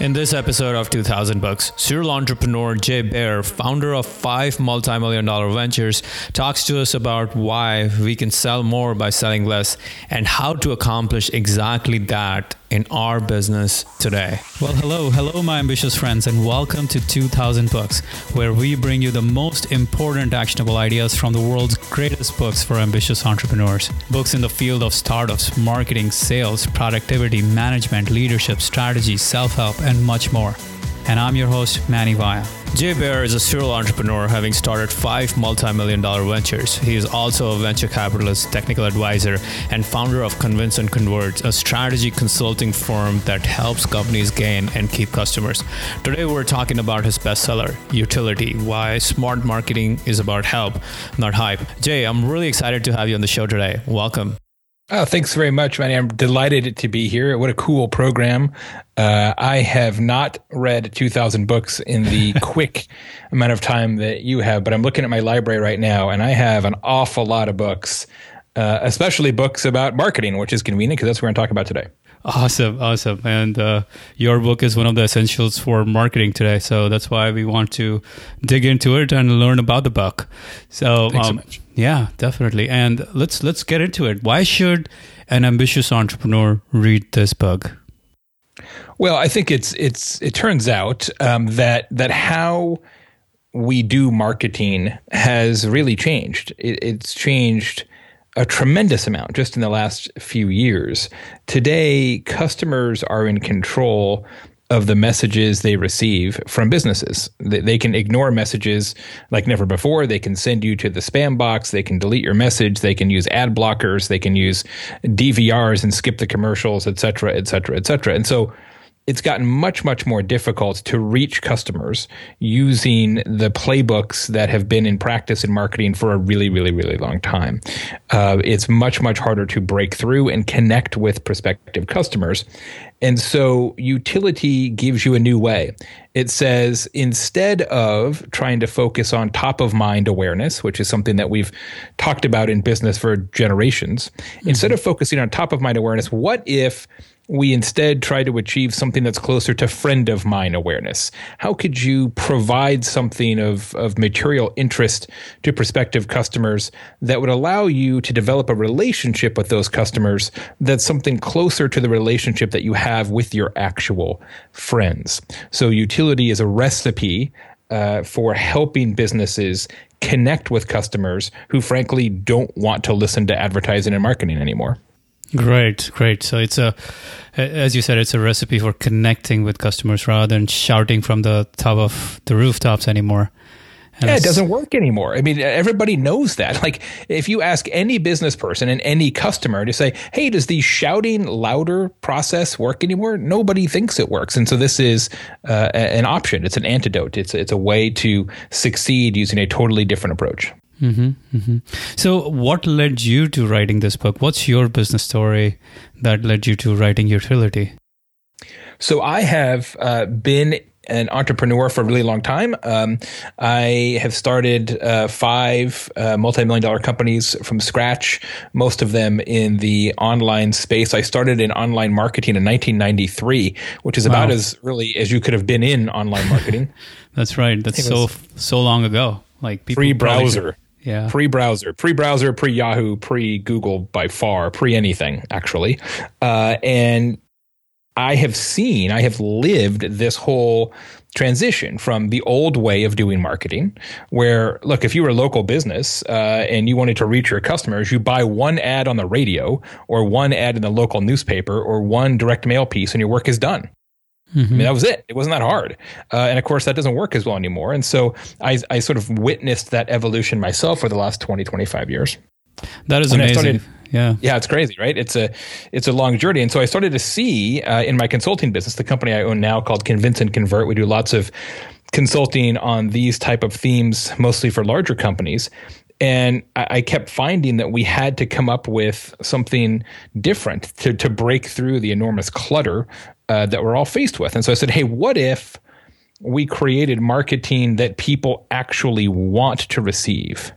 In this episode of 2000 Books, serial entrepreneur Jay Baer, founder of five multi-million dollar ventures, talks to us about why we can sell more by selling less and how to accomplish exactly that in our business today. Well, hello, hello, my ambitious friends, and welcome to 2000 Books, where we bring you the most important actionable ideas from the world's greatest books for ambitious entrepreneurs. Books in the field of startups, marketing, sales, productivity, management, leadership, strategy, self help, and much more and I'm your host, Mani Vaya. Jay Baer is a serial entrepreneur having started five multi million dollar ventures. He is also a venture capitalist, technical advisor, and founder of Convince and Convert, a strategy consulting firm that helps companies gain and keep customers. Today, we're talking about his bestseller, Youtility Why Smart Marketing is About Help, Not Hype. Jay, I'm really excited to have you on the show today. Welcome. Oh, thanks very much, Mani. I'm delighted to be here. What a cool program. Uh, I have not read 2,000 books in the quick amount of time that you have, but I'm looking at my library right now, and I have an awful lot of books, uh, especially books about marketing, which is convenient because that's what we're going to talk about today. Awesome, awesome. And uh, your book is one of the essentials for marketing today. So that's why we want to dig into it and learn about the book. So, um, so yeah, definitely. And let's let's get into it. Why should an ambitious entrepreneur read this book? Well, I think it's it's it turns out um, that that how we do marketing has really changed. It, it's changed a tremendous amount just in the last few years. Today, customers are in control of the messages they receive from businesses. They can ignore messages like never before. They can send you to the spam box. They can delete your message. They can use ad blockers. They can use DVRs and skip the commercials, et cetera, et cetera, et cetera. And so it's gotten much, much more difficult to reach customers using the playbooks that have been in practice in marketing for a really, really, really long time. Uh, it's much, much harder to break through and connect with prospective customers. And so utility gives you a new way. It says instead of trying to focus on top of mind awareness, which is something that we've talked about in business for generations, mm-hmm. instead of focusing on top of mind awareness, what if we instead try to achieve something that's closer to friend of mine awareness? How could you provide something of, of material interest to prospective customers that would allow you to develop a relationship with those customers that's something closer to the relationship that you have with your actual friends? So, utility is a recipe uh, for helping businesses connect with customers who, frankly, don't want to listen to advertising and marketing anymore. Great, great. So it's a, as you said, it's a recipe for connecting with customers rather than shouting from the top of the rooftops anymore. And yeah, it doesn't work anymore. I mean, everybody knows that. Like, if you ask any business person and any customer to say, "Hey, does the shouting louder process work anymore?" Nobody thinks it works, and so this is uh, an option. It's an antidote. It's it's a way to succeed using a totally different approach. Mm-hmm, mm-hmm. So, what led you to writing this book? What's your business story that led you to writing Youtility? So, I have uh, been an entrepreneur for a really long time. Um, I have started uh, five uh, multi-million dollar companies from scratch, most of them in the online space. I started in online marketing in 1993, which is wow. about as really as you could have been in online marketing. That's right. That's so so long ago. Like pre browser. Yeah. Pre browser, pre browser, pre Yahoo, pre Google by far, pre anything, actually. Uh, and I have seen, I have lived this whole transition from the old way of doing marketing, where, look, if you were a local business uh, and you wanted to reach your customers, you buy one ad on the radio or one ad in the local newspaper or one direct mail piece and your work is done. Mm-hmm. I mean, that was it. It wasn't that hard. Uh, and of course, that doesn't work as well anymore. And so I, I sort of witnessed that evolution myself for the last 20, 25 years. That is amazing. Started, yeah. Yeah, it's crazy, right? It's a it's a long journey. And so I started to see uh, in my consulting business, the company I own now called Convince and Convert, we do lots of consulting on these type of themes, mostly for larger companies. And I, kept finding that we had to come up with something different to, to break through the enormous clutter uh, that we're all faced with. And so I said, hey, what if we created marketing that people actually want to receive?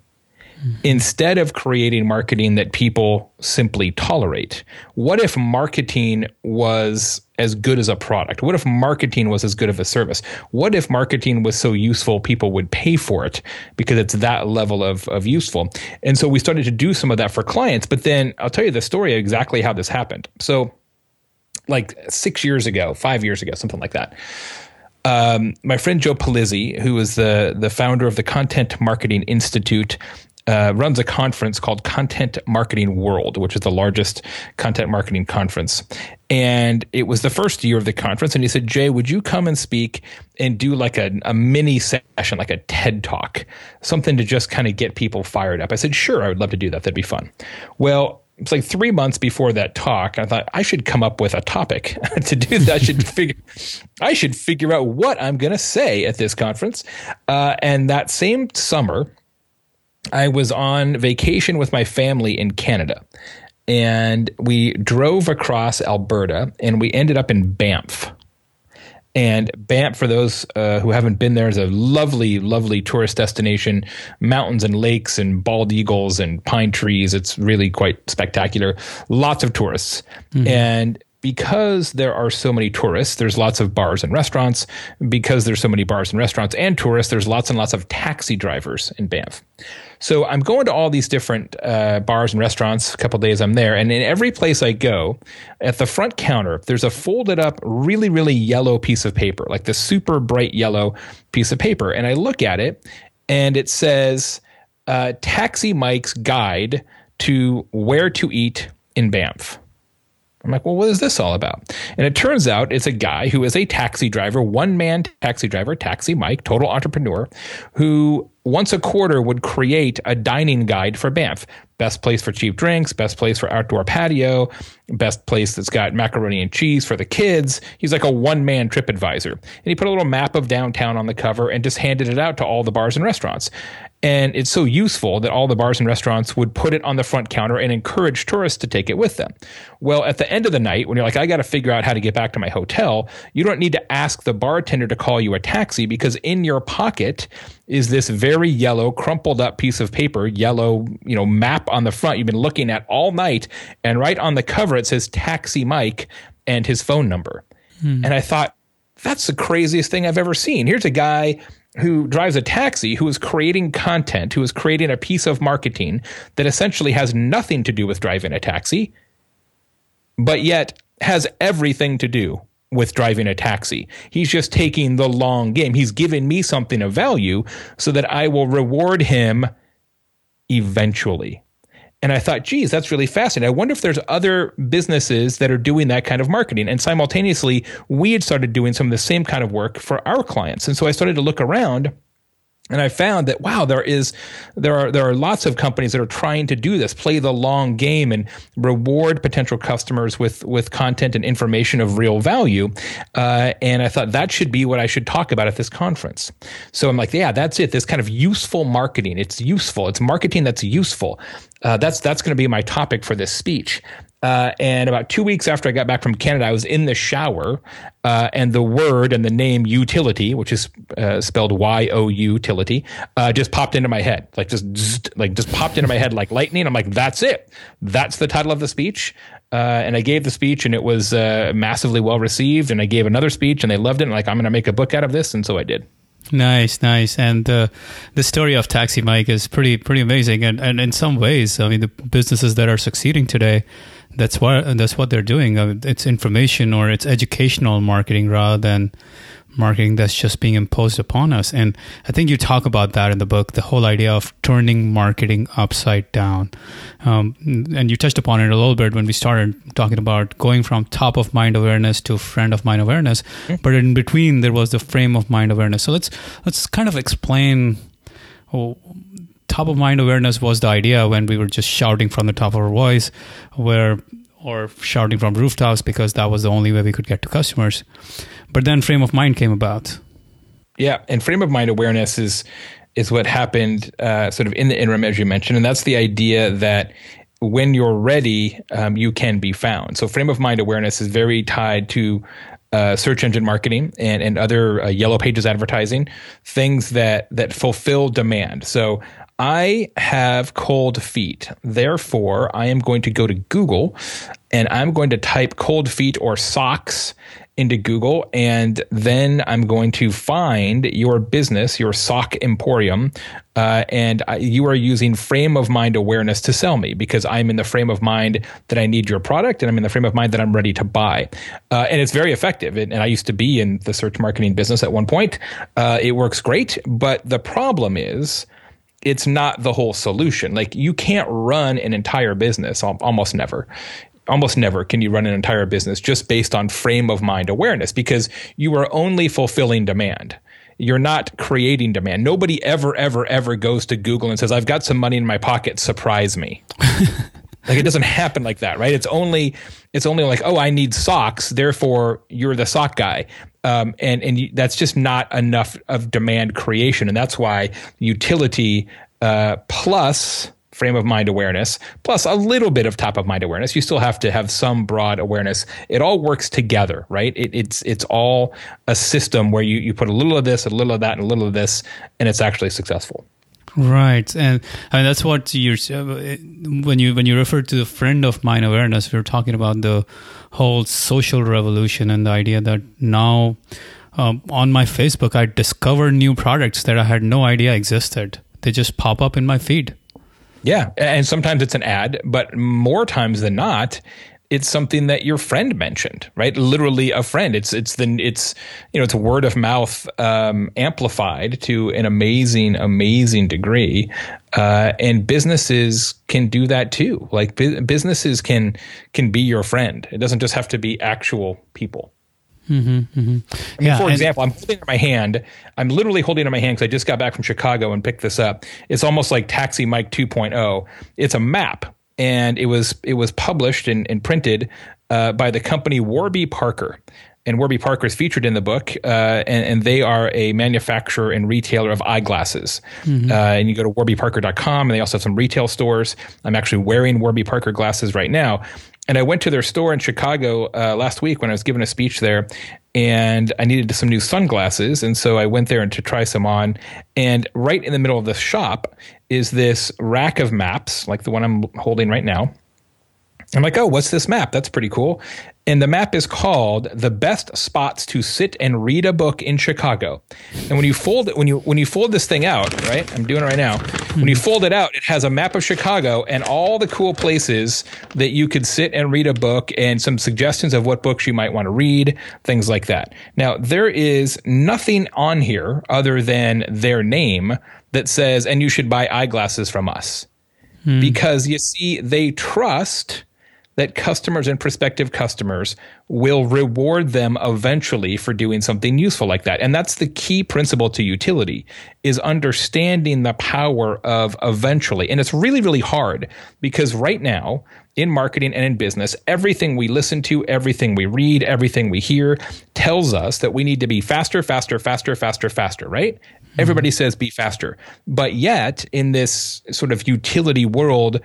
instead of creating marketing that people simply tolerate? What if marketing was as good as a product? What if marketing was as good of a service? What if marketing was so useful people would pay for it because it's that level of, of useful? And so we started to do some of that for clients. But then I'll tell you the story exactly how this happened. So, like six years ago, five years ago, something like that. Um, my friend Joe Pulizzi, who is the the founder of the Content Marketing Institute uh, runs a conference called Content Marketing World, which is the largest content marketing conference. And it was the first year of the conference. And he said, Jay, would you come and speak and do like a, a mini session, like a TED talk, something to just kind of get people fired up? I said, sure, I would love to do that. That'd be fun. Well, it's like three months before that talk. I thought I should come up with a topic to do that. I should figure, I should figure out what I'm going to say at this conference. Uh, and that same summer, I was on vacation with my family in Canada. And we drove across Alberta and we ended up in Banff. And Banff, for those uh, who haven't been there, is a lovely, lovely tourist destination. Mountains and lakes and bald eagles and pine trees. It's really quite spectacular. Lots of tourists. Mm-hmm. And because there are so many tourists, there's lots of bars and restaurants. Because there's so many bars and restaurants and tourists, there's lots and lots of taxi drivers in Banff. So I'm going to all these different uh, bars and restaurants. A couple days I'm there, and in every place I go, at the front counter, there's a folded up, really, really yellow piece of paper, like the super bright yellow piece of paper. And I look at it, and it says uh, "Taxi Mike's Guide to Where to Eat in Banff." I'm like, well, what is this all about? And it turns out it's a guy who is a taxi driver, one man taxi driver, Taxi Mike, total entrepreneur, who once a quarter would create a dining guide for Banff. Best place for cheap drinks, best place for outdoor patio, best place that's got macaroni and cheese for the kids. He's like a one man trip advisor. And he put a little map of downtown on the cover and just handed it out to all the bars and restaurants. And it's so useful that all the bars and restaurants would put it on the front counter and encourage tourists to take it with them. Well, at the end of the night, when you're like, I got to figure out how to get back to my hotel, you don't need to ask the bartender to call you a taxi because in your pocket is this very yellow, crumpled up piece of paper, yellow, you know, map on the front you've been looking at all night. And right on the cover, it says Taxi Mike and his phone number. Hmm. And I thought, that's the craziest thing I've ever seen. Here's a guy who drives a taxi who is creating content, who is creating a piece of marketing that essentially has nothing to do with driving a taxi, but yet has everything to do with driving a taxi. He's just taking the long game. He's giving me something of value so that I will reward him eventually. And I thought, geez, that's really fascinating. I wonder if there's other businesses that are doing that kind of marketing. And simultaneously, we had started doing some of the same kind of work for our clients. And so I started to look around and I found that wow, there is there are there are lots of companies that are trying to do this, play the long game, and reward potential customers with with content and information of real value. Uh, and I thought that should be what I should talk about at this conference. So I'm like, yeah, that's it. This kind of useful marketing. It's useful. It's marketing that's useful. Uh, that's that's going to be my topic for this speech. Uh, and about two weeks after I got back from Canada, I was in the shower, uh, and the word and the name utility, which is uh, spelled Y O U utility, uh, just popped into my head, like just like just popped into my head like lightning. I'm like, that's it. That's the title of the speech. Uh, and I gave the speech, and it was uh, massively well received. And I gave another speech, and they loved it. And like, I'm going to make a book out of this, and so I did. Nice, nice, and uh, the story of Taxi Mike is pretty, pretty amazing. And, and in some ways, I mean, the businesses that are succeeding today that's what that's what they're doing. It's information or it's educational marketing rather than marketing that's just being imposed upon us. And I think you talk about that in the book, the whole idea of turning marketing upside down. Um, and you touched upon it a little bit when we started talking about going from top of mind awareness to friend of mind awareness. But in between, there was the frame of mind awareness. So let's let's kind of explain. Oh, top of mind awareness was the idea when we were just shouting from the top of our voice, where or shouting from rooftops because that was the only way we could get to customers. But then frame of mind came about. Yeah, and frame of mind awareness is is what happened uh, sort of in the interim, as you mentioned, and that's the idea that when you're ready, um, you can be found. So frame of mind awareness is very tied to uh, search engine marketing and, and other uh, yellow pages advertising, things that that fulfill demand. So I have cold feet. Therefore, I am going to go to Google and I'm going to type cold feet or socks into Google, and then I'm going to find your business, your sock emporium, uh, and I, you are using frame of mind awareness to sell me because I'm in the frame of mind that I need your product, and I'm in the frame of mind that I'm ready to buy, uh, and it's very effective. And, and, I used to be in the search marketing business at one point. Uh, it works great, but the problem is it's not the whole solution. Like you can't run an entire business almost never almost never can you run an entire business just based on frame of mind awareness because you are only fulfilling demand. You're not creating demand. Nobody ever, ever, ever goes to Google and says, I've got some money in my pocket, surprise me. like it doesn't happen like that, right? It's only it's only like, oh, I need socks, therefore you're the sock guy. Um, and and you, that's just not enough of demand creation, and that's why utility uh, plus frame of mind awareness plus a little bit of top of mind awareness. You still have to have some broad awareness. It all works together right? It, it's it's all a system where you, you put a little of this a little of that and a little of this and it's actually successful. Right. And I mean, that's what you're uh, when you when you refer to the friend of mind awareness we're talking about the whole social revolution and the idea that now um, on my facebook i discover new products that i had no idea existed. They just pop up in my feed yeah, and sometimes it's an ad, but more times than not, it's something that your friend mentioned, right? Literally a friend. It's it's the it's you know it's word of mouth um, amplified to an amazing amazing degree, uh, and businesses can do that too. Like bu- businesses can can be your friend. It doesn't just have to be actual people. Mm-hmm, mm-hmm. I mean, yeah, for example, I'm holding in my hand. I'm literally holding in my hand because I just got back from Chicago and picked this up. It's almost like Taxi Mike 2.0. It's a map, and it was it was published and, and printed uh, by the company Warby Parker. And Warby Parker is featured in the book, uh, and, and, they are a manufacturer and retailer of eyeglasses. Mm-hmm. Uh, and you go to warbyparker.com, and they also have some retail stores. I'm actually wearing Warby Parker glasses right now. And I went to their store in Chicago uh, last week when I was giving a speech there, and I needed some new sunglasses. And so I went there and to try some on. And right in the middle of the shop is this rack of maps, like the one I'm holding right now. I'm like, oh, what's this map? That's pretty cool. And the map is called "The Best Spots to Sit and Read a Book in Chicago." And when you fold it, when you when you fold this thing out, right? I'm doing it right now. When you fold it out, it has a map of Chicago and all the cool places that you could sit and read a book, and some suggestions of what books you might want to read, things like that. Now there is nothing on here other than their name that says, "And you should buy eyeglasses from us," hmm. because you see, they trust that customers and prospective customers will reward them eventually for doing something useful like that. And that's the key principle to utility is understanding the power of eventually. And it's really, really hard because right now in marketing and in business, everything we listen to, everything we read, everything we hear tells us that we need to be faster, faster, faster, faster, faster, right? Mm-hmm. Everybody says be faster. But yet in this sort of utility world,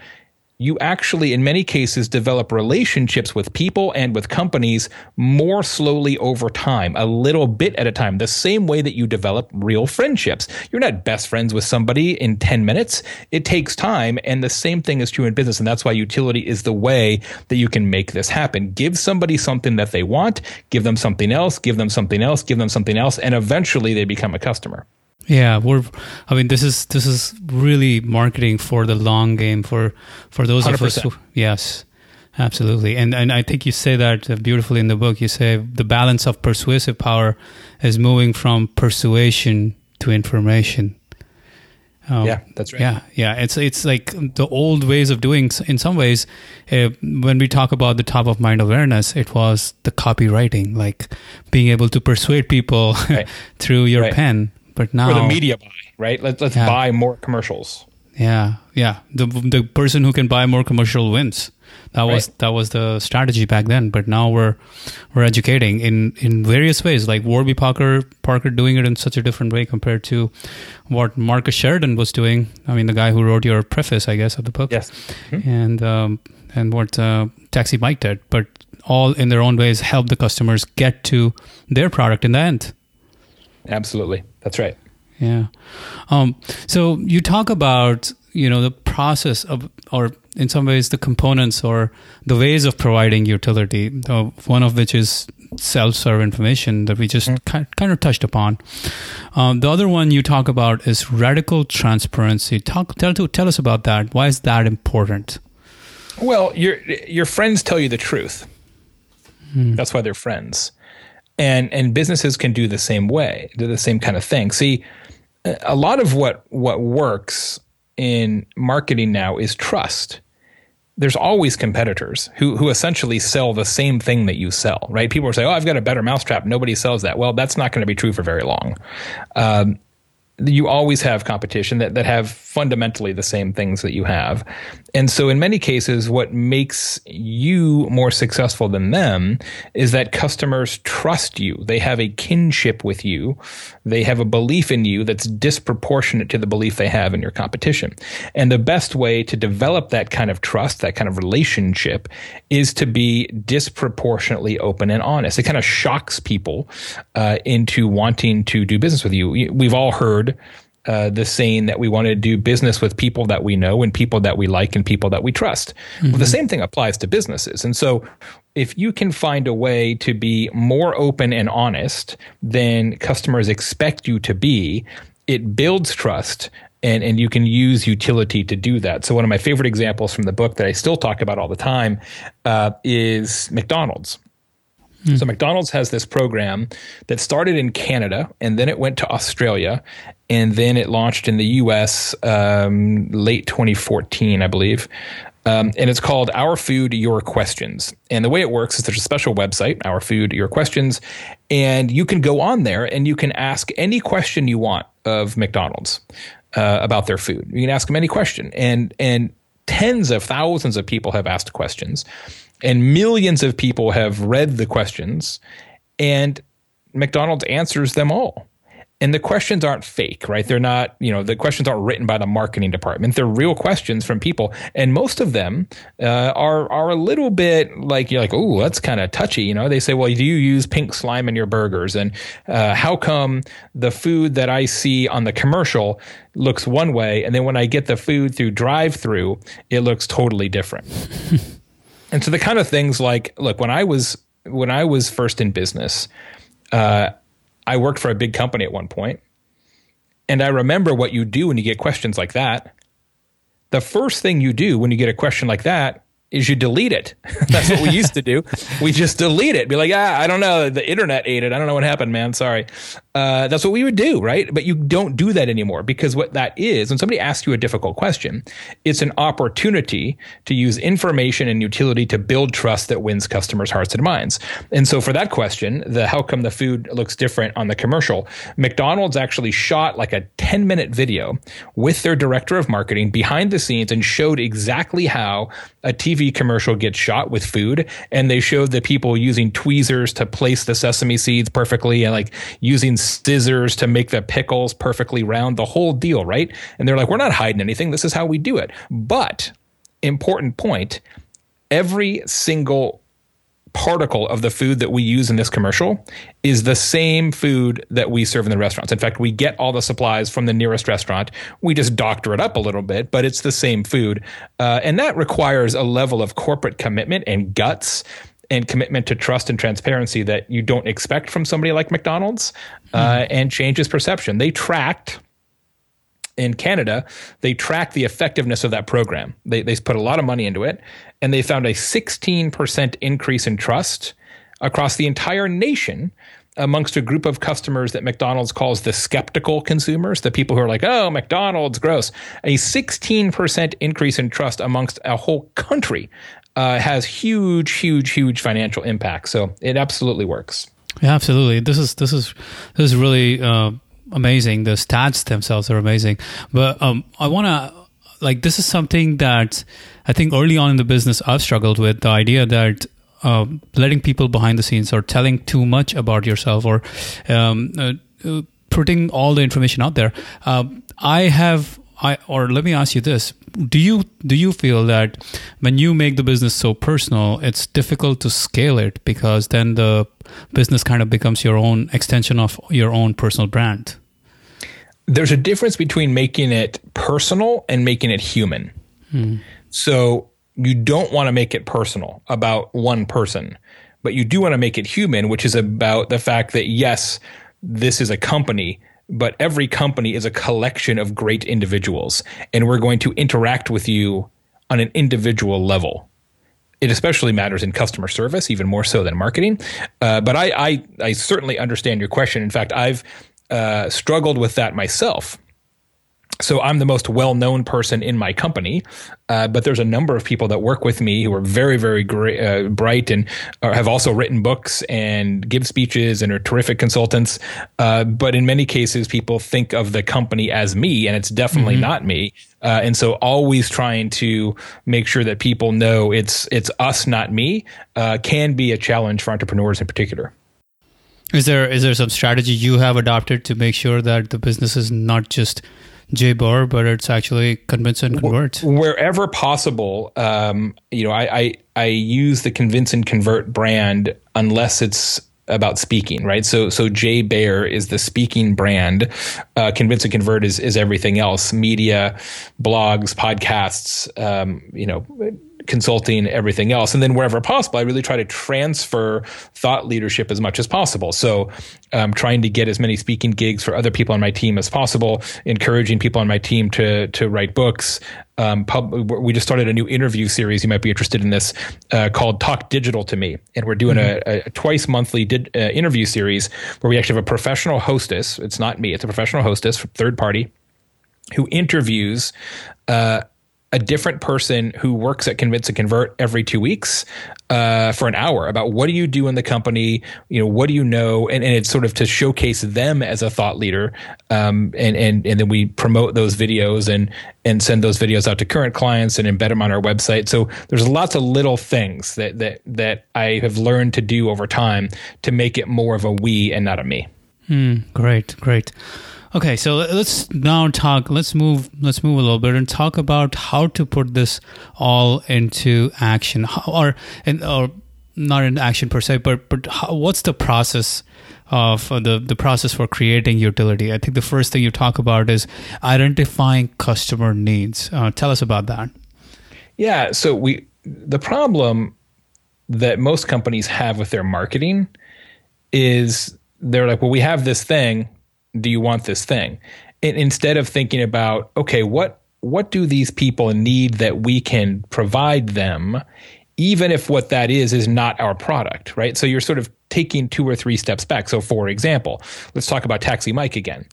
you actually, in many cases, develop relationships with people and with companies more slowly over time, a little bit at a time, the same way that you develop real friendships. You're not best friends with somebody in 10 minutes. It takes time. And the same thing is true in business. And that's why utility is the way that you can make this happen. Give somebody something that they want, give them something else, give them something else, give them something else, and eventually they become a customer. Yeah, we're. I mean, this is this is really marketing for the long game for for those 100%. of us. Who, yes, absolutely. And and I think you say that beautifully in the book. You say the balance of persuasive power is moving from persuasion to information. Um, yeah, that's right. Yeah, yeah. It's it's like the old ways of doing. In some ways, uh, when we talk about the top of mind awareness, it was the copywriting, like being able to persuade people right. through your right. pen but now, or the media buy, right? Let's let's yeah. buy more commercials. Yeah, yeah. The the person who can buy more commercial wins. That was right. that was the strategy back then. But now we're we're educating in in various ways, like Warby Parker Parker doing it in such a different way compared to what Marcus Sheridan was doing. I mean, the guy who wrote your preface, I guess, of the book. Yes. Mm-hmm. And um, and what uh, Taxi Mike did, but all in their own ways help the customers get to their product in the end. Absolutely. That's right. Yeah. Um, so you talk about you know the process of, or in some ways the components or the ways of providing utility. Uh, one of which is self-serve information that we just mm-hmm. kind of touched upon. Um, the other one you talk about is radical transparency. Talk tell tell us about that. Why is that important? Well, your your friends tell you the truth. Hmm. That's why they're friends, and and businesses can do the same way, do the same kind of thing. See, a lot of what what works in marketing now is trust. There's always competitors who who essentially sell the same thing that you sell, right? People say, "Oh, I've got a better mousetrap." Nobody sells that. Well, that's not going to be true for very long. Um, you always have competition that, that have fundamentally the same things that you have. And so, in many cases, what makes you more successful than them is that customers trust you. They have a kinship with you. They have a belief in you that's disproportionate to the belief they have in your competition. And the best way to develop that kind of trust, that kind of relationship, is to be disproportionately open and honest. It kind of shocks people uh, into wanting to do business with you. We've all heard uh, the saying that we want to do business with people that we know and people that we like and people that we trust. Mm-hmm. Well, the same thing applies to businesses. And so, if you can find a way to be more open and honest than customers expect you to be, it builds trust and, and you can use utility to do that. So, one of my favorite examples from the book that I still talk about all the time uh, is McDonald's. So McDonald's has this program that started in Canada and then it went to Australia and then it launched in the U.S. Um, late 2014, I believe. Um, and it's called Our Food, Your Questions. And the way it works is there's a special website, Our Food, Your Questions, and you can go on there and you can ask any question you want of McDonald's uh, about their food. You can ask them any question, and and tens of thousands of people have asked questions and millions of people have read the questions, and McDonald's answers them all. And the questions aren't fake, right? They're not, you know, the questions aren't written by the marketing department. They're real questions from people, and most of them uh, are are a little bit like you're like, oh, that's kind of touchy, you know. They say, well, do you use pink slime in your burgers? And uh, how come the food that I see on the commercial looks one way, and then when I get the food through drive-through, it looks totally different? and so the kind of things like look when i was when i was first in business uh, i worked for a big company at one point and i remember what you do when you get questions like that. The first thing you do when you get a question like that is you delete it. That's what we used to do. We just delete it. Be like, ah, I don't know. The internet ate it. I don't know what happened, man. Sorry. Uh, that's what we would do, right? But you don't do that anymore because what that is, when somebody asks you a difficult question, it's an opportunity to use information and utility to build trust that wins customers' hearts and minds. And so for that question, the how come the food looks different on the commercial, McDonald's actually shot like a 10 minute video with their director of marketing behind the scenes and showed exactly how a TV commercial gets shot with food, and they showed the people using tweezers to place the sesame seeds perfectly, and like using scissors to make the pickles perfectly round, the whole deal, right? And they're like, we're not hiding anything. This is how we do it. But important point every single particle of the food that we use in this commercial is the same food that we serve in the restaurants. In fact, we get all the supplies from the nearest restaurant. We just doctor it up a little bit, but it's the same food. Uh, and that requires a level of corporate commitment and guts and commitment to trust and transparency that you don't expect from somebody like McDonald's uh, mm. and changes perception. They tracked in Canada, they tracked the effectiveness of that program. They, they put a lot of money into it, and they found a 16% increase in trust across the entire nation amongst a group of customers that McDonald's calls the skeptical consumers, the people who are like, oh, McDonald's, gross. A 16% increase in trust amongst a whole country uh, has huge, huge, huge financial impact. So it absolutely works. Yeah, absolutely. This is this is this is really uh, amazing. The stats themselves are amazing. But um, I want to like this is something that I think early on in the business I've struggled with the idea that uh, letting people behind the scenes or telling too much about yourself or um, uh, uh putting all the information out there. Uh, I have I or let me ask you this: Do you do you feel that when you make the business so personal, it's difficult to scale it because then the business kind of becomes your own extension of your own personal brand? there's a difference between making it personal and making it human. Hmm. So you don't want to make it personal about one person, but you do want to make it human, which is about the fact that yes, this is a company, but every company is a collection of great individuals, and we're going to interact with you on an individual level. It especially matters in customer service, even more so than marketing. Uh, but I, I, I, certainly understand your question. In fact, I've uh, struggled with that myself so I'm the most well-known person in my company, uh, but there's a number of people that work with me who are very, very great, uh, bright and uh, have also written books and give speeches and are terrific consultants. Uh, but in many cases, people think of the company as me, and it's definitely mm-hmm. not me. Uh, and so, always trying to make sure that people know it's it's us, not me, uh, can be a challenge for entrepreneurs in particular. Is there is there some strategy you have adopted to make sure that the business is not just Jay Baer, but it's actually convince and convert. Wherever possible, um, you know, I, I I use the convince and convert brand unless it's about speaking, right? So, so Jay Baer is the speaking brand. Uh, Convince and Convert is is everything else: media, blogs, podcasts, um, you know, consulting, everything else. And then wherever possible, I really try to transfer thought leadership as much as possible. So I'm um, trying to get as many speaking gigs for other people on my team as possible, encouraging people on my team to to write books. Um, pub, we just started a new interview series. You might be interested in this uh, called "Talk Digital to Me," and we're doing mm-hmm. a, a, twice monthly did, uh, interview series where we actually have a professional hostess. It's not me; it's a professional hostess, third party, who interviews uh, a different person who works at Convince and Convert every two weeks uh, for an hour about what do you do in the company, you know, what do you know, and, and it's sort of to showcase them as a thought leader, um, and and and then we promote those videos and and send those videos out to current clients and embed them on our website. So there's lots of little things that that that I have learned to do over time to make it more of a we and not a me. Mm, great, great. Okay, so let's now talk. Let's move. Let's move a little bit and talk about how to put this all into action, how, or in, or not in action per se, but but how, what's the process of uh, the the process for creating utility? I think the first thing you talk about is identifying customer needs. Uh, tell us about that. Yeah. So we the problem that most companies have with their marketing is they're like, well, we have this thing do you want this thing? And instead of thinking about, okay, what what do these people need that we can provide them, even if what that is is not our product, right? So you're sort of taking two or three steps back. So, for example, let's talk about Taxi Mike again.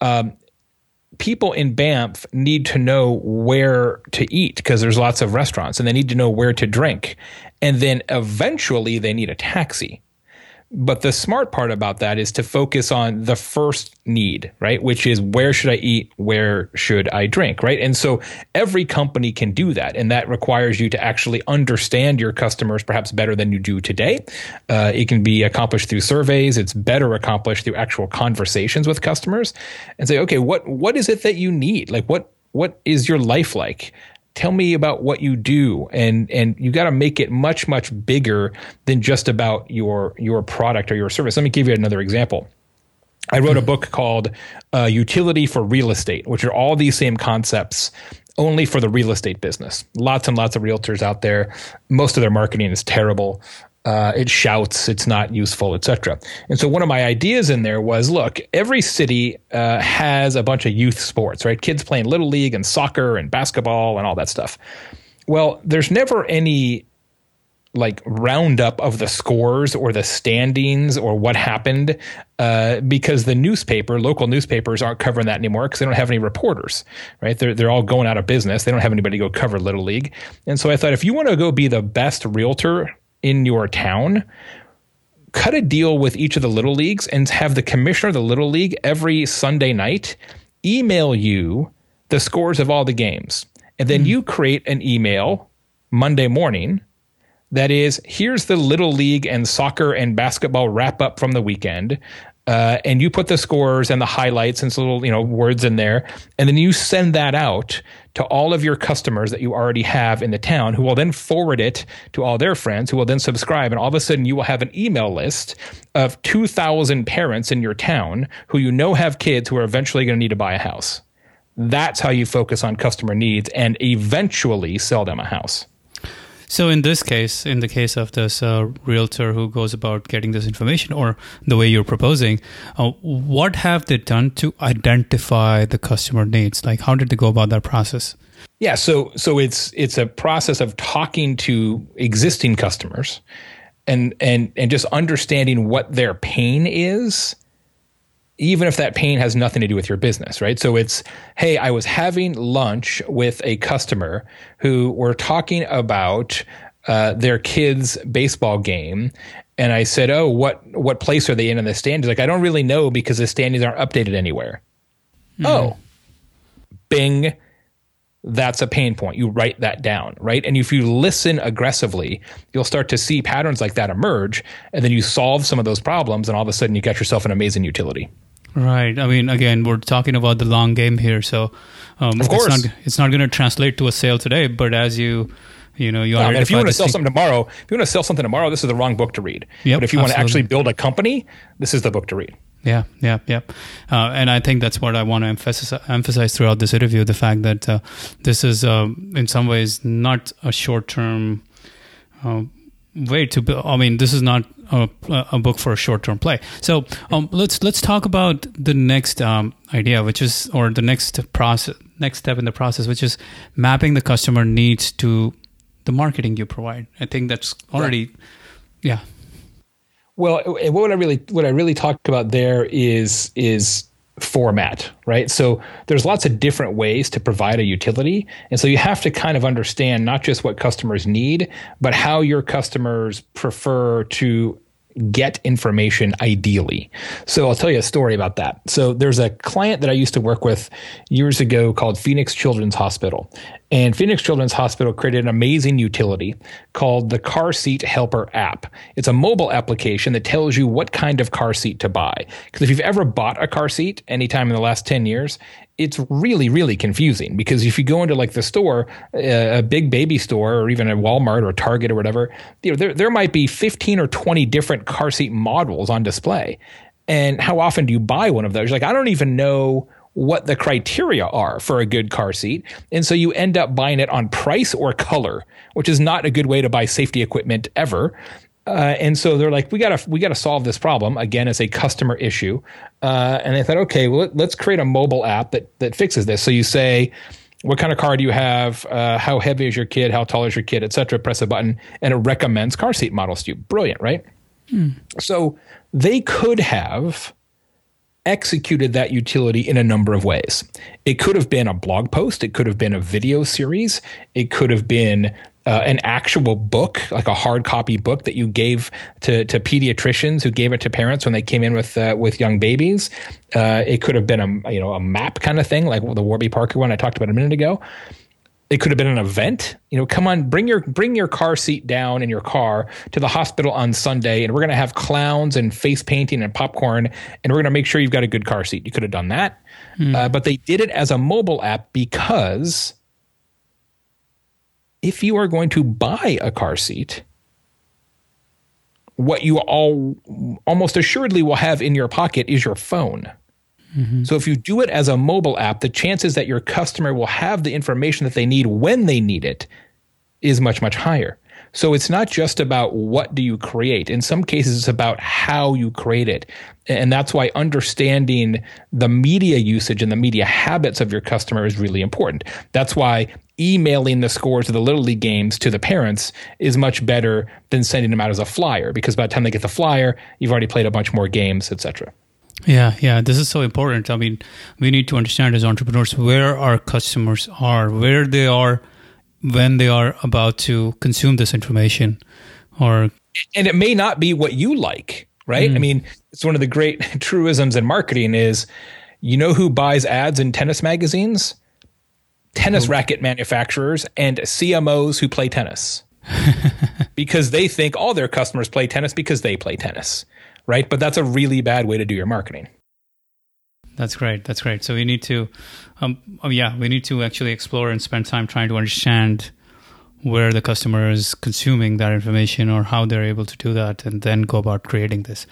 Um, people in Banff need to know where to eat because there's lots of restaurants and they need to know where to drink. And then eventually they need a taxi. But the smart part about that is to focus on the first need, right? Which is where should I eat? Where should I drink, right? And so every company can do that. And that requires you to actually understand your customers perhaps better than you do today. Uh, it can be accomplished through surveys. It's better accomplished through actual conversations with customers and say, okay, what, what is it that you need? Like what, what is your life like? Tell me about what you do and and you got to make it much much bigger than just about your your product or your service. Let me give you another example. I wrote a hmm. book called uh, Youtility for real estate which are all these same concepts only for the real estate business. Lots and lots of realtors out there. Most of their marketing is terrible uh, it shouts, it's not useful, etc. And so one of my ideas in there was, look, every city uh, has a bunch of youth sports, right? Kids playing little league and soccer and basketball and all that stuff. Well, there's never any like roundup of the scores or the standings or what happened uh, because the newspaper, local newspapers, aren't covering that anymore because they don't have any reporters, right? They're they're all going out of business. They don't have anybody to go cover little league. And so I thought, if you want to go be the best realtor in your town, cut a deal with each of the little leagues and have the commissioner of the little league every Sunday night email you the scores of all the games. And then mm. you create an email Monday morning that is here's the little league and soccer and basketball wrap up from the weekend. Uh, and you put the scores and the highlights and some little you know words in there, and then you send that out to all of your customers that you already have in the town, who will then forward it to all their friends, who will then subscribe, and all of a sudden you will have an email list of two thousand parents in your town who you know have kids who are eventually going to need to buy a house. That's how you focus on customer needs and eventually sell them a house. So in this case, in the case of this uh, realtor who goes about getting this information, or the way you're proposing, uh, what have they done to identify the customer needs? Like, how did they go about that process? Yeah, so so it's it's a process of talking to existing customers, and and and just understanding what their pain is even if that pain has nothing to do with your business, right? So it's, hey, I was having lunch with a customer who were talking about uh, their kid's baseball game. And I said, oh, what, what place are they in in the standings? Like, I don't really know because the standings aren't updated anywhere. Mm. Oh, bing. That's a pain point. You write that down, right? And if you listen aggressively, you'll start to see patterns like that emerge. And then you solve some of those problems, and all of a sudden you get yourself an amazing utility. Right. I mean, again, we're talking about the long game here, so um, of course it's not, it's not going to translate to a sale today. But as you you know, you no, if you want to sell something tomorrow, if you want to sell something tomorrow, this is the wrong book to read. Yep, but if you absolutely. want to actually build a company, this is the book to read. Yeah, yeah, yeah. Uh, and I think that's what I want to emphasize, emphasize throughout this interview the fact that uh, this is, uh, in some ways, not a short term uh, way to build. I mean, this is not a, a book for a short-term play. So um, let's let's talk about the next um, idea, which is or the next process, next step in the process, which is mapping the customer needs to the marketing you provide. I think that's already, yeah. Well, what I really what I really talked about there is is format, right? So there's lots of different ways to provide a utility. And so you have to kind of understand not just what customers need, but how your customers prefer to get information ideally. So I'll tell you a story about that. So there's a client that I used to work with years ago called Phoenix Children's Hospital. And Phoenix Children's Hospital created an amazing utility called the Car Seat Helper app. It's a mobile application that tells you what kind of car seat to buy. Because if you've ever bought a car seat anytime in the last 10 years, it's really really confusing because if you go into like the store uh, a big baby store or even a walmart or target or whatever you know there, there might be 15 or 20 different car seat models on display. And how often do you buy one of those? Like i don't even know what the criteria are for a good car seat. And so you end up buying it on price or color which is not a good way to buy safety equipment ever uh, and so they're like, we gotta we gotta solve this problem again as a customer issue. Uh, and they thought, okay, well let's create a mobile app that that fixes this. So you say, what kind of car do you have? Uh, how heavy is your kid? How tall is your kid? Etc. Press a button, and it recommends car seat models to you. Brilliant, right? Hmm. So they could have executed that utility in a number of ways. It could have been a blog post, it could have been a video series, it could have been uh, an actual book, like a hard copy book that you gave to, to pediatricians who gave it to parents when they came in with uh, with young babies. Uh, it could have been a you know a map kind of thing, like the Warby Parker one I talked about a minute ago. It could have been an event. You know, come on, bring your bring your car seat down in your car to the hospital on Sunday, and we're going to have clowns and face painting and popcorn, and we're going to make sure you've got a good car seat. You could have done that, mm. but they did it as a mobile app because if you are going to buy a car seat, what you all almost assuredly will have in your pocket is your phone. Mm-hmm. So if you do it as a mobile app, the chances that your customer will have the information that they need when they need it is much much higher. So it's not just about what do you create. In some cases, it's about how you create it. And that's why understanding the media usage and the media habits of your customer is really important. That's why emailing the scores of the little league games to the parents is much better than sending them out as a flyer because by the time they get the flyer you've already played a bunch more games etc yeah yeah this is so important. I mean we need to understand as entrepreneurs where our customers are where they are when they are about to consume this information or and it may not be what you like right? Mm. i mean it's one of the great truisms in marketing is you know who buys ads in tennis magazines tennis racket manufacturers and CMOs who play tennis. because they think all their customers play tennis because they play tennis. right? But that's a really bad way to do your marketing. That's great. That's great. So we need to, um, oh yeah, we need to actually explore and spend time trying to understand where the customer is consuming that information or how they're able to do that, and then go about creating this.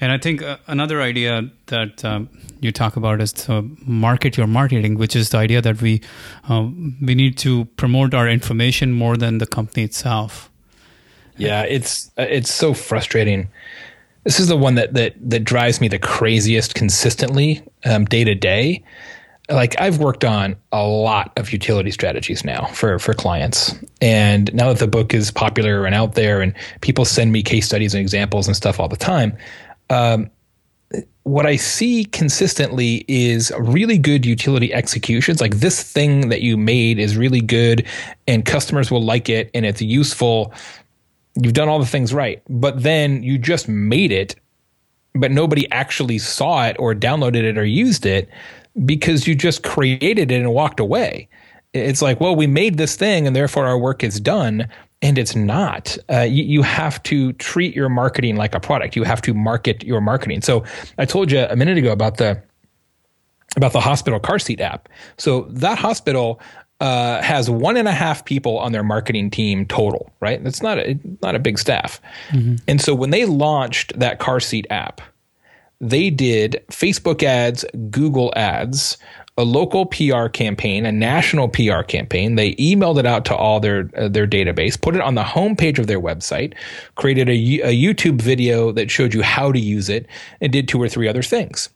And I think uh, another idea that um, you talk about is to market your marketing, which is the idea that we uh, we need to promote our information more than the company itself. Yeah, it's uh, it's so frustrating. This is the one that that that drives me the craziest consistently um, day to day. Like I've worked on a lot of utility strategies now for for clients, and now that the book is popular and out there, and people send me case studies and examples and stuff all the time, um, what I see consistently is really good utility executions. Like this thing that you made is really good and customers will like it and it's useful. You've done all the things right. But then you just made it, but nobody actually saw it or downloaded it or used it because you just created it and walked away. It's like, well, we made this thing and therefore our work is done and it's not. Uh, you, you, have to treat your marketing like a product. You have to market your marketing. So I told you a minute ago about the about the hospital car seat app. So that hospital uh, has one and a half people on their marketing team total. Right? That's not a not a big staff. Mm-hmm. And so when they launched that car seat app, they did Facebook ads, Google ads, a local PR campaign, a national PR campaign. They emailed it out to all their uh, their database, put it on the homepage of their website, created a, a YouTube video that showed you how to use it, and did two or three other things.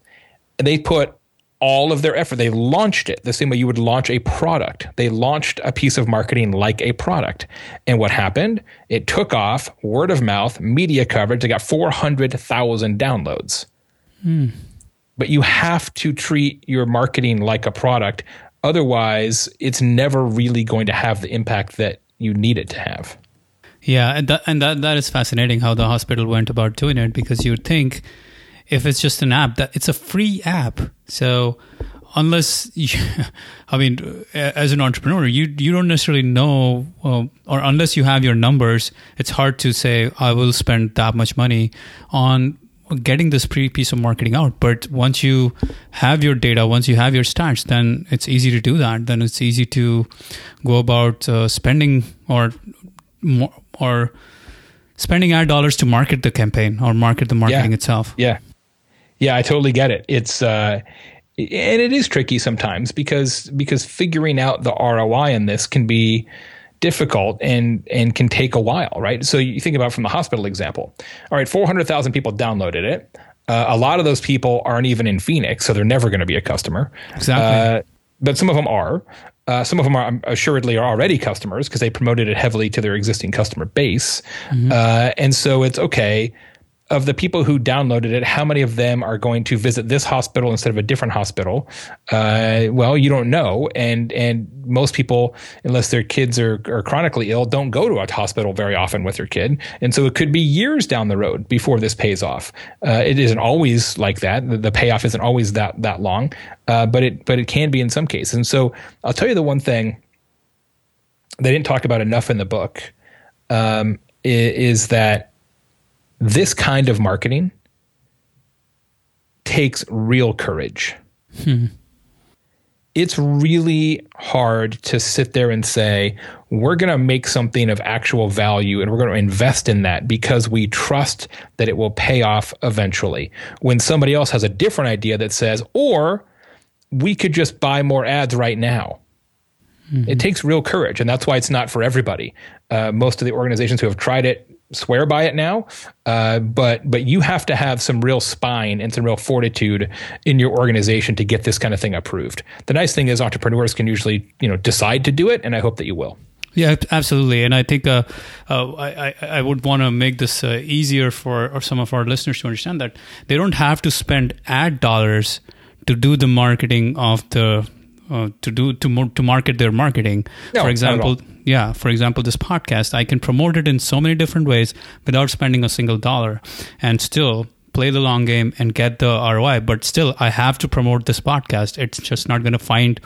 And they put all of their effort. They launched it the same way you would launch a product. They launched a piece of marketing like a product. And what happened? It took off, word of mouth, media coverage. They got 400,000 downloads. Hmm but you have to treat your marketing like a product. Otherwise, it's never really going to have the impact that you need it to have. Yeah, and that, and that, that is fascinating how the hospital went about doing it because you'd think if it's just an app that it's a free app. So unless you, I mean, as an entrepreneur, you you don't necessarily know, or unless you have your numbers, it's hard to say I will spend that much money on getting this pre piece of marketing out. But once you have your data, once you have your stats, then it's easy to do that. Then it's easy to go about uh, spending or or spending ad dollars to market the campaign or market the marketing yeah. itself. Yeah, yeah, I totally get it. It's uh, and it is tricky sometimes because because figuring out the ROI in this can be difficult and and can take a while, right? So you think about from the hospital example. All right, 400,000 people downloaded it. Uh, a lot of those people aren't even in Phoenix, so they're never going to be a customer. Exactly. Uh, but some of them are. Uh, some of them are assuredly are already customers because they promoted it heavily to their existing customer base. Mm-hmm. Uh, and so it's okay of the people who downloaded it, how many of them are going to visit this hospital instead of a different hospital? Uh, well, you don't know, and and most people, unless their kids are, are chronically ill, don't go to a hospital very often with their kid, and so it could be years down the road before this pays off. Uh, it isn't always like that; the, the, payoff isn't always that that long, uh, but it but it can be in some cases. And so I'll tell you the one thing they didn't talk about enough in the book um, is, is that this kind of marketing takes real courage. Hmm. It's really hard to sit there and say, we're going to make something of actual value and we're going to invest in that because we trust that it will pay off eventually. When somebody else has a different idea that says, or we could just buy more ads right now. Mm-hmm. It takes real courage, and that's why it's not for everybody. Uh, most of the organizations who have tried it swear by it now, uh, but but you have to have some real spine and some real fortitude in your organization to get this kind of thing approved. The nice thing is entrepreneurs can usually you know decide to do it, and I hope that you will. Yeah, absolutely, and I think uh, uh, I, I would want to make this uh, easier for or some of our listeners to understand that they don't have to spend ad dollars to do the marketing of the uh, to do to to market their marketing. No, for example, yeah, for example, this podcast, I can promote it in so many different ways without spending a single dollar, and still play the long game and get the ROI. But still, I have to promote this podcast. It's just not going to find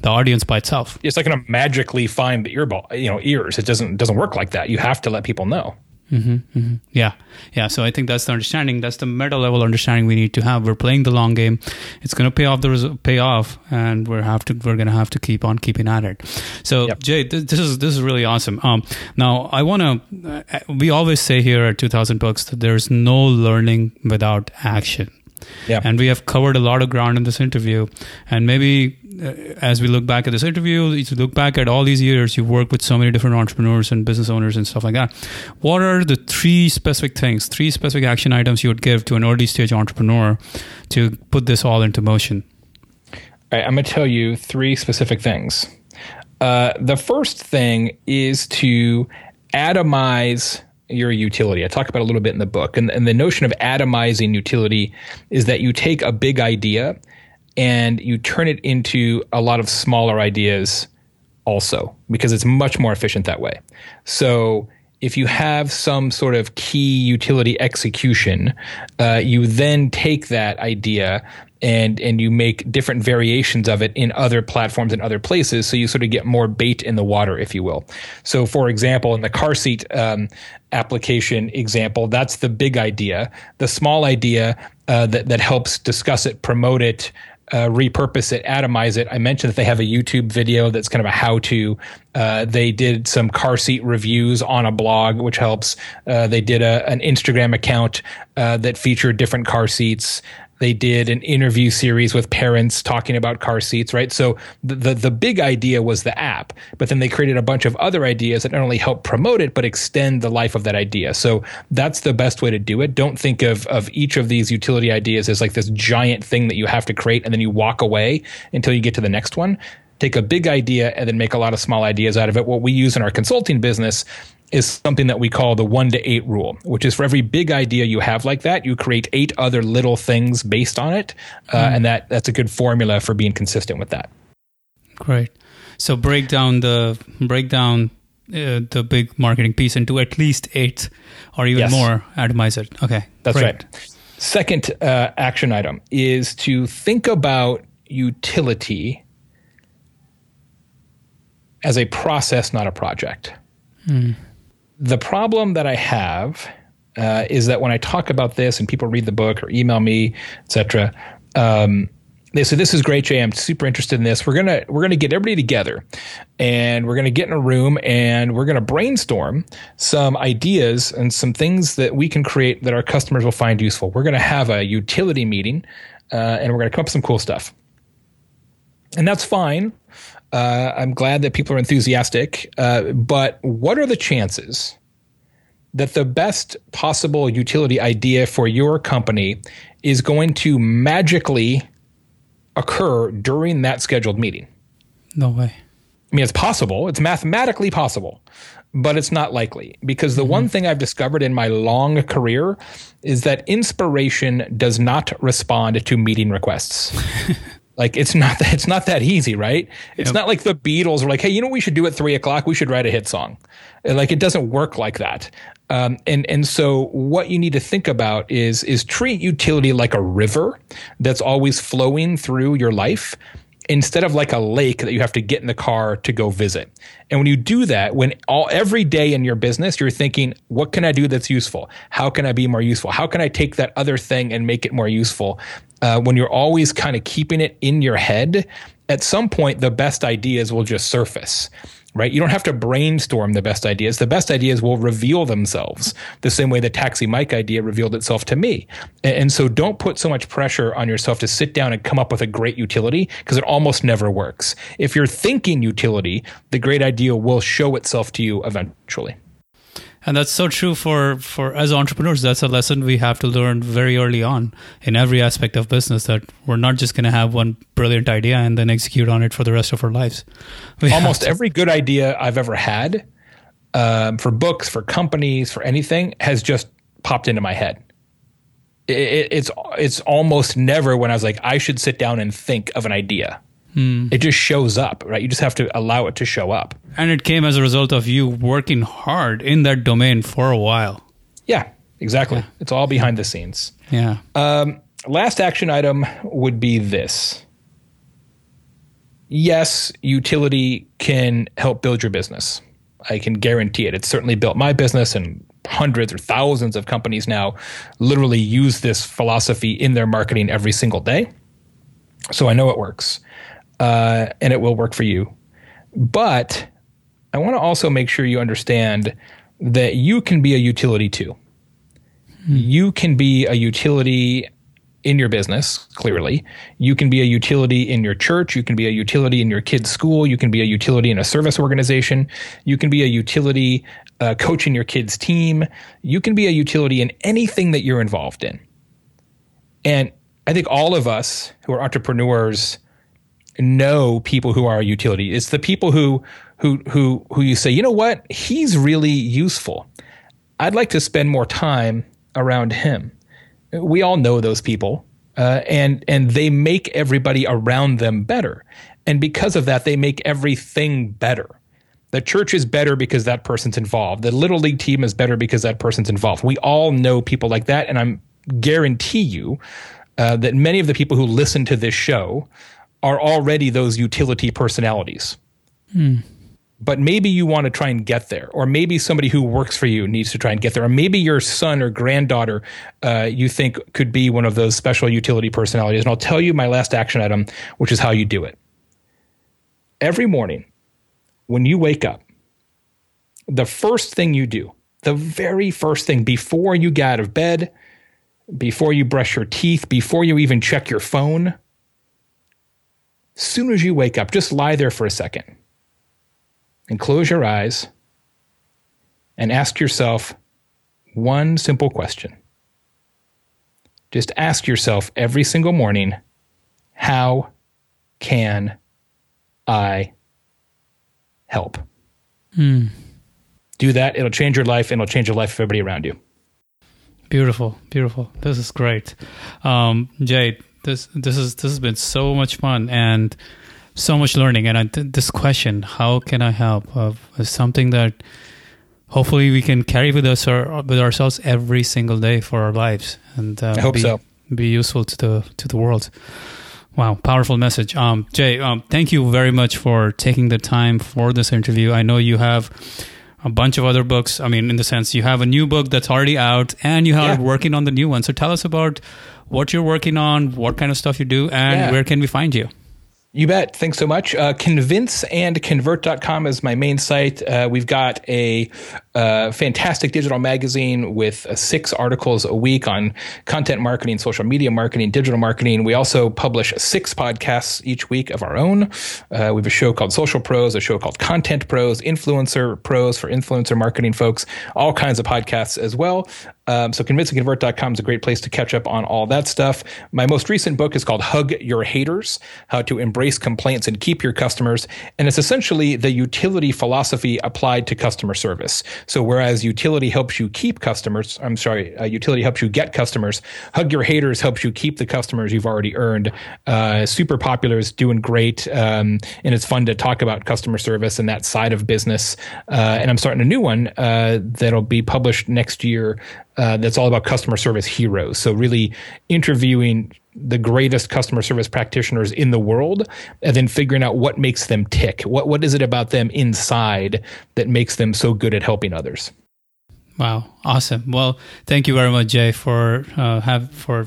the audience by itself. It's not going to magically find the earball, you know, ears. It doesn't doesn't work like that. You have to let people know. Mm-hmm, mm-hmm. Yeah, yeah. So I think that's the understanding. That's the meta level understanding we need to have. We're playing the long game. It's going to pay off the res- pay off, and we're have to we're going to have to keep on keeping at it. So yep. Jay, th- this is this is really awesome. Um, now I want to. Uh, we always say here at Two Thousand Books that there's no learning without action. Yeah. And we have covered a lot of ground in this interview. And maybe uh, as we look back at this interview, if you look back at all these years, you've worked with so many different entrepreneurs and business owners and stuff like that. What are the three specific things, three specific action items you would give to an early stage entrepreneur to put this all into motion? All right, I'm going to tell you three specific things. Uh, the first thing is to atomize your utility. I talk about a little bit in the book. And, and the notion of atomizing utility is that you take a big idea and you turn it into a lot of smaller ideas also, because it's much more efficient that way. So if you have some sort of key utility execution, uh, you then take that idea and and you make different variations of it in other platforms and other places so you sort of get more bait in the water if you will so for example in the car seat um, application example that's the big idea the small idea uh, that, that helps discuss it promote it uh, repurpose it, atomize it. I mentioned that they have a YouTube video that's kind of a how to. Uh, they did some car seat reviews on a blog, which helps. Uh, they did a, an Instagram account uh, that featured different car seats. They did an interview series with parents talking about car seats, right? So the, the, the big idea was the app, but then they created a bunch of other ideas that not only help promote it, but extend the life of that idea. So that's the best way to do it. Don't think of, of each of these utility ideas as like this giant thing that you have to create and then you walk away until you get to the next one take a big idea and then make a lot of small ideas out of it. What we use in our consulting business is something that we call the one to eight rule, which is for every big idea you have like that, you create eight other little things based on it, uh, mm. and that that's a good formula for being consistent with that. Great. So break down the break down uh, the big marketing piece into at least eight or even yes. more. Atomize it. Okay, that's great. right. Second uh, action item is to think about utility as a process, not a project. Mm the problem that I have uh, is that when I talk about this and people read the book or email me, etc., um, they say this is great, Jay. I'm super interested in this. We're gonna we're gonna get everybody together, and we're gonna get in a room and we're gonna brainstorm some ideas and some things that we can create that our customers will find useful. We're gonna have a utility meeting, uh, and we're gonna come up with some cool stuff, and that's fine. Uh, I'm glad that people are enthusiastic. Uh, but what are the chances that the best possible utility idea for your company is going to magically occur during that scheduled meeting? No way. I mean, it's possible. It's mathematically possible, but it's not likely because the mm-hmm. one thing I've discovered in my long career is that inspiration does not respond to meeting requests. Like it's not that it's not that easy, right? It's yep. not like the Beatles are like, hey, you know what we should do at three o'clock? We should write a hit song. Like it doesn't work like that. Um, and and so what you need to think about is is treat utility like a river that's always flowing through your life instead of like a lake that you have to get in the car to go visit. And when you do that, when all every day in your business you're thinking, what can I do that's useful? How can I be more useful? How can I take that other thing and make it more useful? Uh, when you're always kind of keeping it in your head, at some point the best ideas will just surface right? You don't have to brainstorm the best ideas. The best ideas will reveal themselves the same way the Taxi Mike idea revealed itself to me. And, so don't put so much pressure on yourself to sit down and come up with a great utility because it almost never works. If you're thinking utility, the great idea will show itself to you eventually and that's so true for for as entrepreneurs that's a lesson we have to learn very early on in every aspect of business that we're not just going to have one brilliant idea and then execute on it for the rest of our lives. We almost every good idea i've ever had um, for books for companies for anything has just popped into my head. It, it's it's almost never when i was like i should sit down and think of an idea Hmm. It just shows up, right? You just have to allow it to show up. And it came as a result of you working hard in that domain for a while. Yeah, exactly. Yeah. It's all behind the scenes. Yeah. Um, last action item would be this. Yes, utility can help build your business. I can guarantee it. It's certainly built my business and hundreds or thousands of companies now literally use this philosophy in their marketing every single day. So I know it works, uh, and it will work for you. But I want to also make sure you understand that you can be a utility too. Hmm. You can be a utility in your business, clearly. You can be a utility in your church. You can be a utility in your kid's school. You can be a utility in a service organization. You can be a utility uh, coaching your kid's team. You can be a utility in anything that you're involved in. And I think all of us who are entrepreneurs know people who are a utility. It's the people who who who who you say, you know what, he's really useful. I'd like to spend more time around him we all know those people, uh, and and they make everybody around them better, and because of that, they make everything better. The church is better because that person's involved. The little league team is better because that person's involved. We all know people like that, and I'm guarantee you uh, that many of the people who listen to this show are already those utility personalities. Hmm but maybe you want to try and get there, or maybe somebody who works for you needs to try and get there, or maybe your son or granddaughter uh, you think could be one of those special utility personalities. And I'll tell you my last action item, which is how you do it. Every morning, when you wake up, the first thing you do, the very first thing before you get out of bed, before you brush your teeth, before you even check your phone, as soon as you wake up, just lie there for a second and close your eyes and ask yourself one simple question. Just ask yourself every single morning how can I help? Hmm. Do that. It'll change your life and it'll change the life of everybody around you. Beautiful, beautiful. This is great, um, Jay. This this is this has been so much fun, and so much learning. And I, this question, how can I help, uh, is something that hopefully we can carry with us or with ourselves every single day for our lives, and uh, I hope be, so. Be useful to the to the world. Wow, powerful message. Um, Jay, um, thank you very much for taking the time for this interview. I know you have a bunch of other books. I mean, in the sense, you have a new book that's already out, and you are yeah. working on the new one. So tell us about what you're working on, what kind of stuff you do, and yeah. where can we find you? You bet. Thanks so much. Uh, convinceandconvert.com is my main site. Uh, we've got a uh, fantastic digital magazine with uh, six articles a week on content marketing, social media marketing, digital marketing. We also publish six podcasts each week of our own. Uh, we have a show called Social Pros, a show called Content Pros, Influencer Pros for influencer marketing folks, all kinds of podcasts as well. Um, so convinceandconvert.com is a great place to catch up on all that stuff. My most recent book is called Hug Your Haters, How to Embrace Complaints and Keep Your Customers. And it's essentially the utility philosophy applied to customer service. So whereas utility helps you keep customers, I'm sorry, uh, utility helps you get customers, Hug Your Haters helps you keep the customers you've already earned. Uh, super popular, is doing great. Um, and it's fun to talk about customer service and that side of business. Uh, and I'm starting a new one uh, that'll be published next year uh, that's all about customer service heroes. So really interviewing the greatest customer service practitioners in the world and then figuring out what makes them tick. What what is it about them inside that makes them so good at helping others? Wow, awesome. Well, thank you very much, Jay, for uh, have for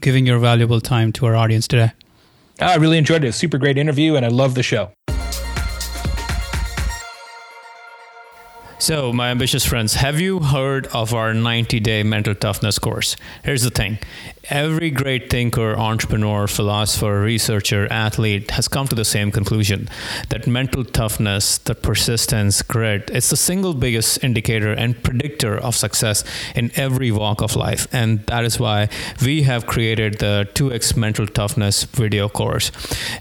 giving your valuable time to our audience today. I really enjoyed it. Super great interview, and I love the show. So, my ambitious friends, have you heard of our 90 day mental toughness course? Here's the thing every great thinker, entrepreneur, philosopher, researcher, athlete has come to the same conclusion that mental toughness, that persistence, grit, it's the single biggest indicator and predictor of success in every walk of life. And that is why we have created the 2x mental toughness video course.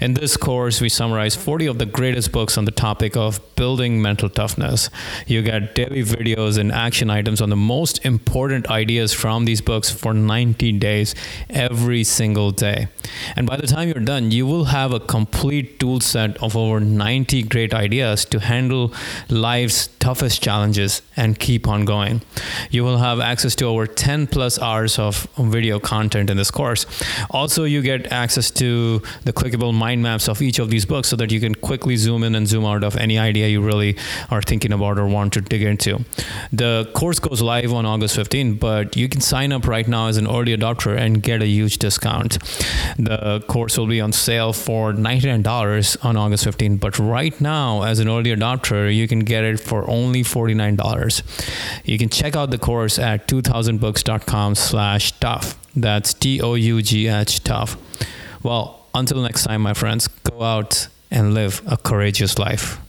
In this course, we summarize 40 of the greatest books on the topic of building mental toughness. You get daily videos and action items on the most important ideas from these books for 90 days every single day. And by the time you're done, you will have a complete tool set of over 90 great ideas to handle life's toughest challenges and keep on going. You will have access to over 10 plus hours of video content in this course. Also, you get access to the clickable mind maps of each of these books so that you can quickly zoom in and zoom out of any idea you really are thinking about or want to dig into. The course goes live on August 15, but you can sign up right now as an early adopter and get a huge discount. The course will be on sale for $99 on August 15, but right now, as an early adopter, you can get it for only $49. You can check out the course at 2000books.com slash tough. That's T-O-U-G-H tough. Well, until next time, my friends, go out and live a courageous life.